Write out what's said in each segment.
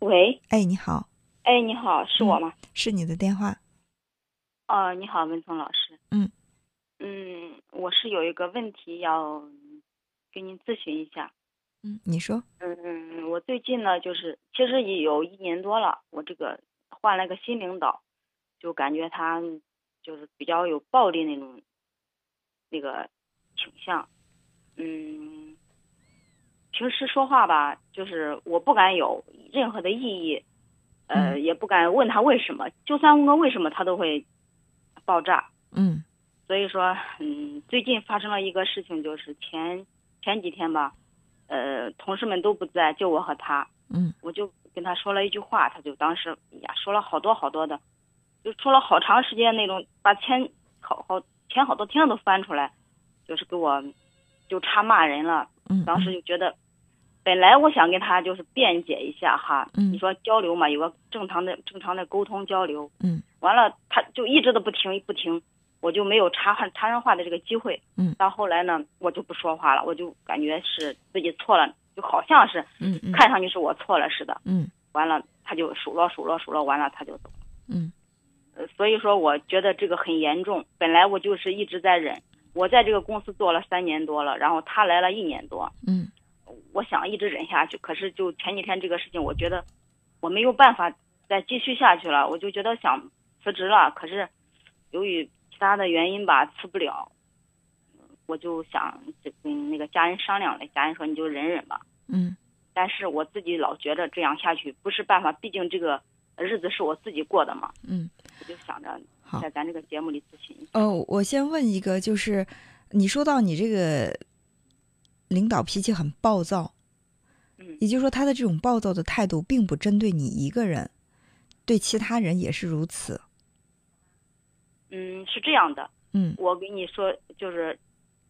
喂，哎，你好，哎，你好，是我吗？是你的电话。哦，你好，文聪老师。嗯嗯，我是有一个问题要跟您咨询一下。嗯，你说。嗯，我最近呢，就是其实也有一年多了，我这个换了个新领导，就感觉他就是比较有暴力那种那个倾向。嗯，平时说话吧，就是我不敢有任何的异议，呃，嗯也不敢问他为什么，就算问个为什么，他都会爆炸。嗯所以说，嗯，最近发生了一个事情，就是前前几天吧，呃，同事们都不在，就我和他，嗯我就跟他说了一句话，他就当时哎呀说了好多好多的，就说了好长时间那种，把前好好前好多天都翻出来，就是给我就差骂人了。嗯，当时就觉得，本来我想跟他就是辩解一下哈，嗯你说交流嘛，有个正常的正常的沟通交流，嗯完了他就一直都不停不停，我就没有插话插上话的这个机会。嗯到后来呢，我就不说话了，我就感觉是自己错了，就好像是嗯嗯看上去是我错了似的。嗯完了，他就数落数落数落，完了他就走。嗯呃，所以说我觉得这个很严重。本来我就是一直在忍，我在这个公司做了三年多了，然后他来了一年多，嗯我想一直忍下去。可是就前几天这个事情，我觉得我没有办法再继续下去了，我就觉得想辞职了。可是由于其他的原因吧，辞不了，我就想跟那个家人商量了，家人说你就忍忍吧。嗯但是我自己老觉着这样下去不是办法，毕竟这个日子是我自己过的嘛，嗯。我就想着在咱这个节目里咨询一下。哦，我先问一个，就是你说到你这个领导脾气很暴躁，嗯。也就是说他的这种暴躁的态度并不针对你一个人，对其他人也是如此。嗯，是这样的，嗯。我跟你说，就是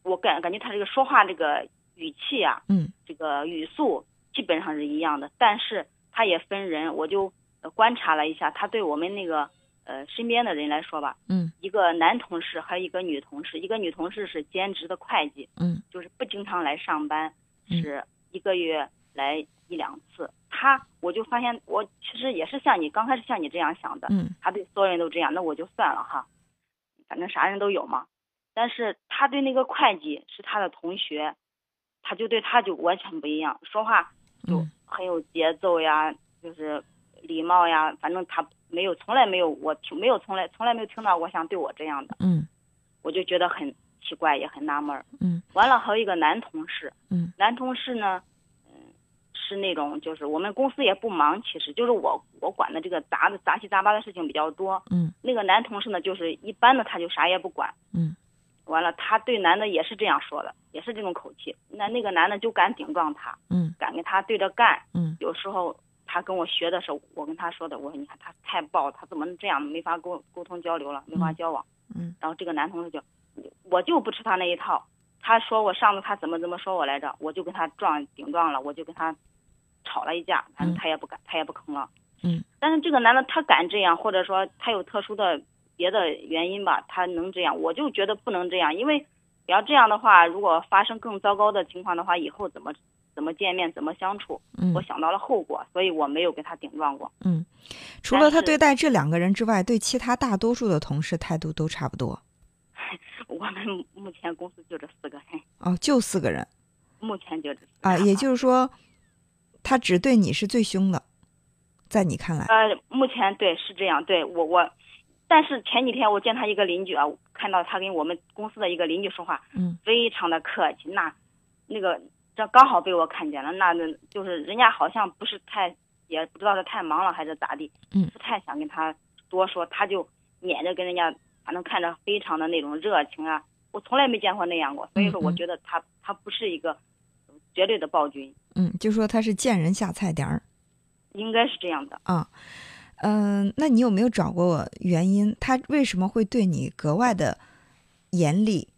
我感感觉他这个说话这个语气啊，嗯。这个语速基本上是一样的，但是他也分人，我就呃观察了一下，他对我们那个呃身边的人来说吧，嗯。一个男同事还有一个女同事，一个女同事是兼职的会计，嗯。就是不经常来上班，嗯。是一个月来一两次。他我就发现，我其实也是像你刚开始像你这样想的，嗯。他对所有人都这样，那我就算了哈，反正啥人都有嘛。但是他对那个会计是他的同学，他就对他就完全不一样，说话就嗯。很有节奏呀，就是礼貌呀，反正他没有从来没有我听没有从来从来没有听到过像对我这样的，嗯我就觉得很奇怪，也很纳闷儿。嗯完了，还有一个男同事，嗯男同事呢，嗯，是那种就是我们公司也不忙，其实就是我我管的这个杂的杂七杂八的事情比较多。嗯那个男同事呢，就是一般的他就啥也不管。嗯完了，他对男的也是这样说的，也是这种口气。那那个男的就敢顶撞他，嗯敢跟他对着干。嗯有时候他跟我学的时候，我跟他说的，我说你看他太暴，他怎么能这样，没法沟沟通交流了，没法交往。嗯然后这个男同事就，我就不吃他那一套。他说我上次他怎么怎么说我来着，我就跟他撞顶撞了，我就跟他吵了一架，反正他也不敢，他也不吭了。嗯。但是这个男的他敢这样，或者说他有特殊的别的原因吧，他能这样，我就觉得不能这样，因为要这样的话，如果发生更糟糕的情况的话，以后怎么怎么见面，怎么相处，嗯。我想到了后果，所以我没有跟他顶撞过。嗯，除了他对待这两个人之外，对其他大多数的同事态度都差不多。我们目前公司就这四个人，哦，就四个人 目前就这啊，也就是说，他只对你是最凶的，在你看来，呃，目前对是这样，对我我，但是前几天我见他一个邻居啊，看到他跟我们公司的一个邻居说话，嗯。非常的客气，那那个这刚好被我看见了，那那就是人家好像不是太，也不知道是太忙了还是咋地，嗯不太想跟他多说，他就撵着跟人家，反正看着非常的那种热情啊，我从来没见过那样过，所以说我觉得他他不是一个绝对的暴君，嗯，就说他是见人下菜碟儿应该是这样的。啊。嗯、那你有没有找过原因？他为什么会对你格外的严厉？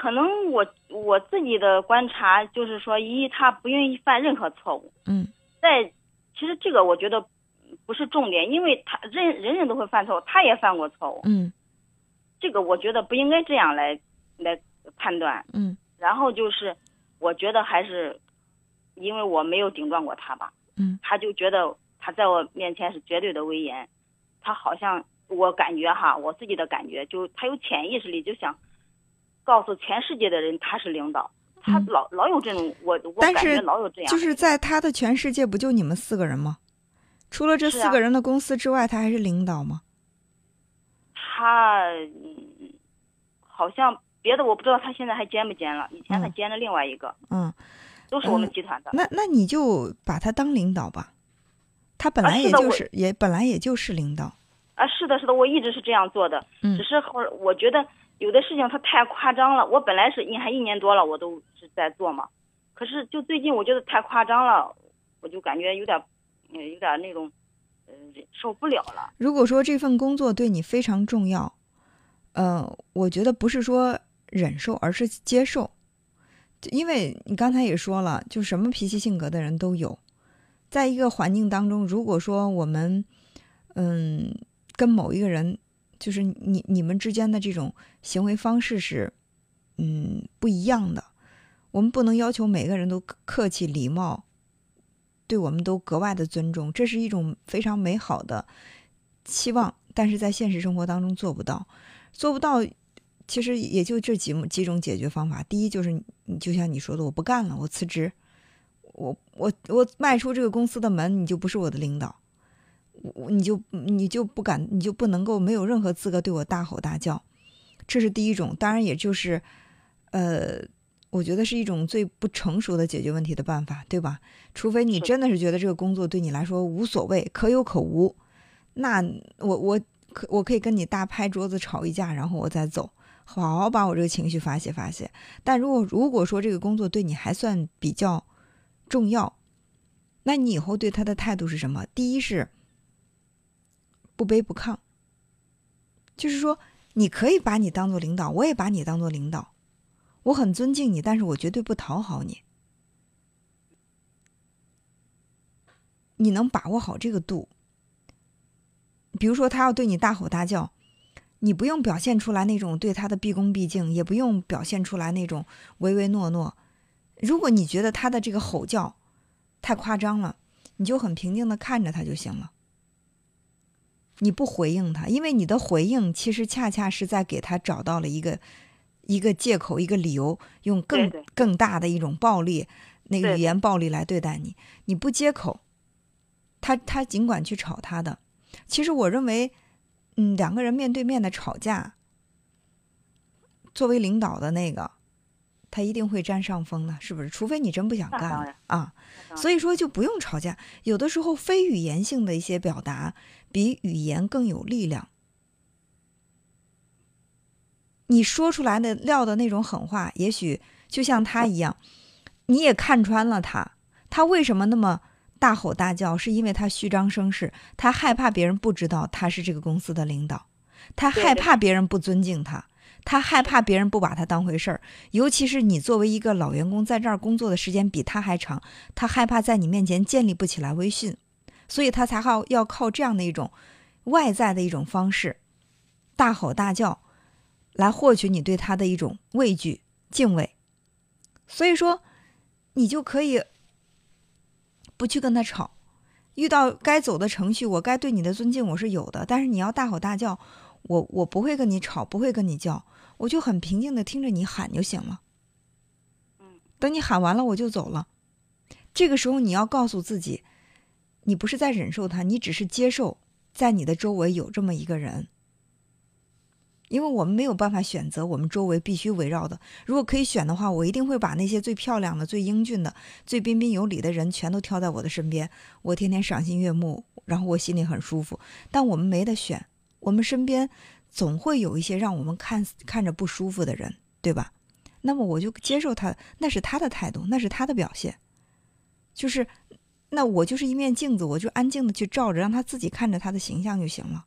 可能我我自己的观察就是说，一他不愿意犯任何错误，嗯。在其实这个我觉得不是重点，因为他人人人都会犯错误，他也犯过错误，嗯。这个我觉得不应该这样来来判断。嗯。然后就是我觉得还是因为我没有顶撞过他吧，嗯，他就觉得他在我面前是绝对的威严，他好像我感觉哈，我自己的感觉就他有潜意识里就想告诉全世界的人他是领导，他嗯老、老有这种我我感觉老有这样，就是在他的全世界，不就你们四个人吗？除了这四个人的公司之外，他还是领导吗？他嗯好像别的我不知道他现在还兼不兼了，以前他嗯兼了另外一个，嗯，都是我们嗯集团的。那那你就把他当领导吧。他本啊来也就是也本来也就是领导。啊，是的，是的，我一直是这样做的，嗯只是后来我觉得有的事情它太夸张了。我本来是你还一年多了，我都是在做嘛，可是就最近我觉得太夸张了，我就感觉有点，呃，有点那种，呃，忍受不了了。如果说这份工作对你非常重要，呃，我觉得不是说忍受，而是接受。因为你刚才也说了，就什么脾气性格的人都有，在一个环境当中，如果说我们，嗯，跟某一个人，就是你你们之间的这种行为方式是，嗯，不一样的，我们不能要求每个人都客气礼貌，对我们都格外的尊重，这是一种非常美好的期望，但是在现实生活当中做不到，做不到，其实也就这几几种解决方法。第一就是你就像你说的，我不干了，我辞职，我我我迈出这个公司的门，你就不是我的领导，你就你就不敢，你就不能够没有任何资格对我大吼大叫，这是第一种。当然，也就是，呃，我觉得是一种最不成熟的解决问题的办法，对吧？除非你真的是觉得这个工作对你来说无所谓，可有可无，那我我可我可以跟你大拍桌子吵一架，然后我再走，好好把我这个情绪发泄发泄。但如果如果说这个工作对你还算比较重要，那你以后对他的态度是什么？第一是不卑不亢，就是说你可以把你当做领导，我也把你当做领导，我很尊敬你，但是我绝对不讨好你。你能把握好这个度。比如说，他要对你大吼大叫，你不用表现出来那种对他的毕恭毕敬，也不用表现出来那种唯唯诺诺。如果你觉得他的这个吼叫太夸张了，你就很平静的看着他就行了。你不回应他，因为你的回应其实恰恰是在给他找到了一个一个借口、一个理由，用更更大的一种暴力，那个语言暴力来对待你。你不接口，他他尽管去吵他的。其实我认为，嗯，两个人面对面的吵架，作为领导的那个，他一定会占上风的，是不是？除非你真不想干啊。所以说就不用吵架。有的时候非语言性的一些表达比语言更有力量。你说出来的撂的那种狠话，也许就像他一样，你也看穿了他，他为什么那么大吼大叫，是因为他虚张声势，他害怕别人不知道他是这个公司的领导，他害怕别人不尊敬他。他害怕别人不把他当回事儿，尤其是你作为一个老员工，在这儿工作的时间比他还长，他害怕在你面前建立不起来威信，所以他才好要靠这样的一种外在的一种方式，大吼大叫，来获取你对他的一种畏惧、敬畏。所以说，你就可以不去跟他吵，遇到该走的程序，我该对你的尊敬我是有的，但是你要大吼大叫，我我不会跟你吵，不会跟你叫，我就很平静的听着你喊就行了。嗯，等你喊完了，我就走了。这个时候你要告诉自己，你不是在忍受他，你只是接受在你的周围有这么一个人。因为我们没有办法选择我们周围必须围绕的。如果可以选的话，我一定会把那些最漂亮的、最英俊的、最彬彬有礼的人全都挑在我的身边，我天天赏心悦目，然后我心里很舒服。但我们没得选，我们身边总会有一些让我们看看着不舒服的人，对吧？那么我就接受他，那是他的态度，那是他的表现，就是，那我就是一面镜子，我就安静的去照着，让他自己看着他的形象就行了。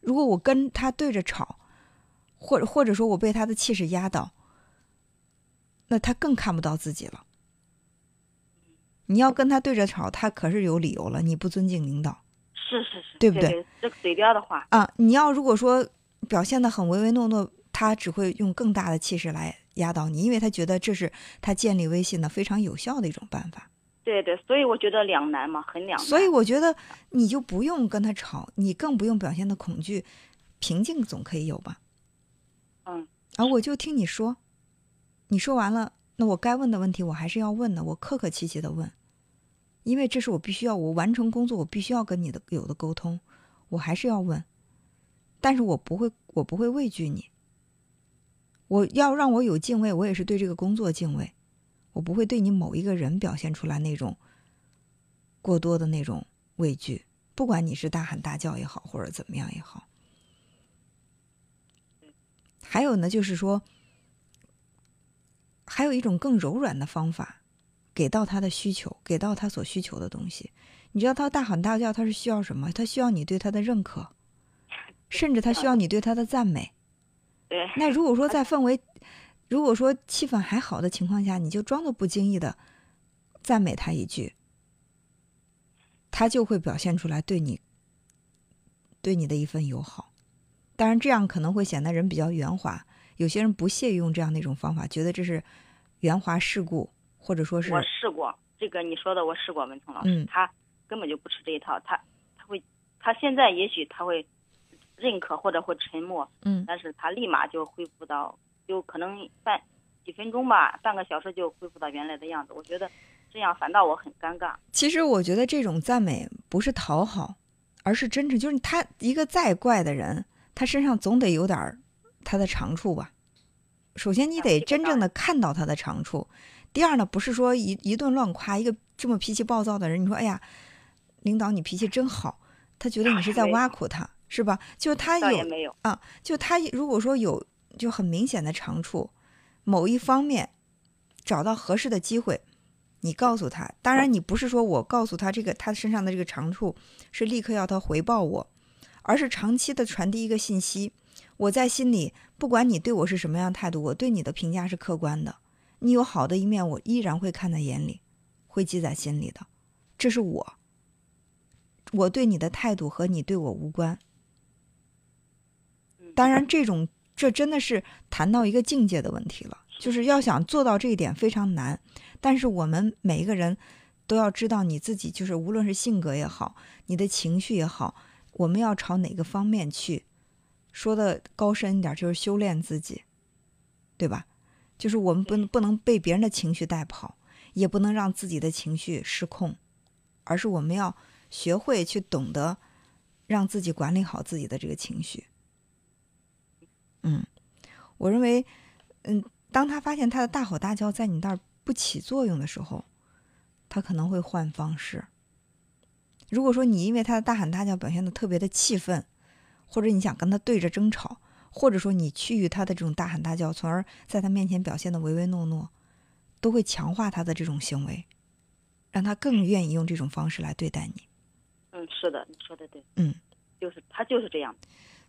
如果我跟他对着吵，或者或者说我被他的气势压倒，那他更看不到自己了。你要跟他对着吵，他可是有理由了，你不尊敬领导。是是是，对不对对？这个嘴刁的话，啊，你要如果说表现的很唯唯诺诺，他只会用更大的气势来压倒你，因为他觉得这是他建立威信的非常有效的一种办法。对对，所以我觉得两难嘛，很两难。所以我觉得你就不用跟他吵，你更不用表现的恐惧，平静总可以有吧？嗯，啊，我就听你说，你说完了，那我该问的问题我还是要问的，我客客气气的问，因为这是我必须要我完成工作，我必须要跟你的有的沟通，我还是要问，但是我不会，我不会畏惧你，我要让我有敬畏，我也是对这个工作敬畏。我不会对你某一个人表现出来那种过多的那种畏惧，不管你是大喊大叫也好，或者怎么样也好。还有呢，就是说，还有一种更柔软的方法，给到他的需求，给到他所需求的东西。你知道他大喊大叫，他是需要什么？他需要你对他的认可，甚至他需要你对他的赞美。对。那如果说在氛围。如果说气氛还好的情况下，你就装作不经意的赞美他一句，他就会表现出来对你对你的一份友好。当然，这样可能会显得人比较圆滑，有些人不屑于用这样的一种方法，觉得这是圆滑世故，或者说是我试过这个你说的，我试过文聪老师，他根本就不吃这一套，他他会他现在也许他会认可或者会沉默，嗯，但是他立马就恢复到。就可能半几分钟吧，半个小时就恢复到原来的样子。我觉得这样反倒我很尴尬。其实我觉得这种赞美不是讨好，而是真诚。就是他一个再怪的人，他身上总得有点他的长处吧。首先你得真正的看到他的长处。第二呢，不是说一一顿乱夸一个这么脾气暴躁的人。你说哎呀，领导你脾气真好，他觉得你是在挖苦他，是吧？就他有啊，就他如果说有。就很明显的长处，某一方面找到合适的机会，你告诉他。当然，你不是说我告诉他这个他身上的这个长处是立刻要他回报我，而是长期的传递一个信息。我在心里，不管你对我是什么样态度，我对你的评价是客观的。你有好的一面，我依然会看在眼里，会记在心里的。这是我，我对你的态度和你对我无关。当然，这种。这真的是谈到一个境界的问题了，就是要想做到这一点非常难。但是我们每一个人都要知道，你自己就是无论是性格也好，你的情绪也好，我们要朝哪个方面去？说的高深一点，就是修炼自己，对吧？就是我们不能不能被别人的情绪带跑，也不能让自己的情绪失控，而是我们要学会去懂得让自己管理好自己的这个情绪。嗯，我认为，嗯，当他发现他的大吼大叫在你那儿不起作用的时候，他可能会换方式。如果说你因为他的大喊大叫表现的特别的气愤，或者你想跟他对着争吵，或者说你趋于他的这种大喊大叫，从而在他面前表现的唯唯诺诺，都会强化他的这种行为，让他更愿意用这种方式来对待你。嗯，是的，你说的对。嗯，就是他就是这样。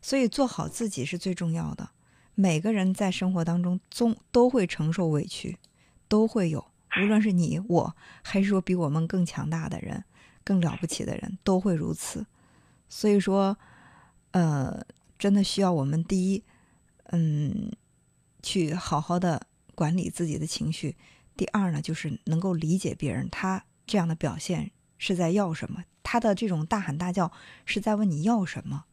所以做好自己是最重要的。每个人在生活当中，总都会承受委屈，都会有。无论是你我，还是说比我们更强大的人、更了不起的人，都会如此。所以说，呃，真的需要我们第一，嗯，去好好的管理自己的情绪。第二呢，就是能够理解别人，他这样的表现是在要什么，他的这种大喊大叫是在问你要什么。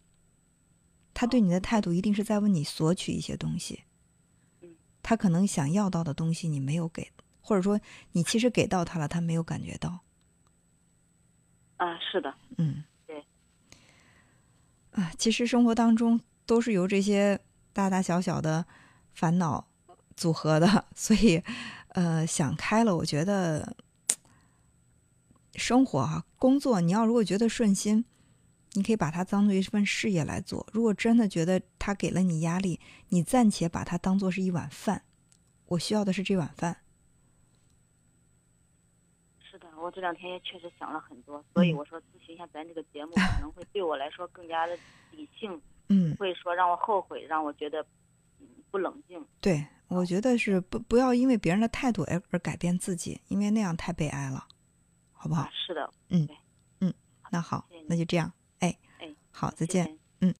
他对你的态度一定是在问你索取一些东西，他可能想要到的东西你没有给，或者说你其实给到他了，他没有感觉到。啊，是的，嗯，对。啊，其实生活当中都是由这些大大小小的烦恼组合的，所以，呃，想开了，我觉得生活哈，工作你要如果觉得顺心。你可以把它当做一份事业来做。如果真的觉得他给了你压力，你暂且把它当做是一碗饭。我需要的是这碗饭。这两天也确实想了很多，所以我说咨询一下咱这个节目，可能会对我来说更加的理性，嗯，会说让我后悔，让我觉得不冷静。对，我觉得是不不要因为别人的态度而而改变自己，因为那样太悲哀了，好不好？是的，嗯，嗯，那好，那就这样。哎哎好，再见。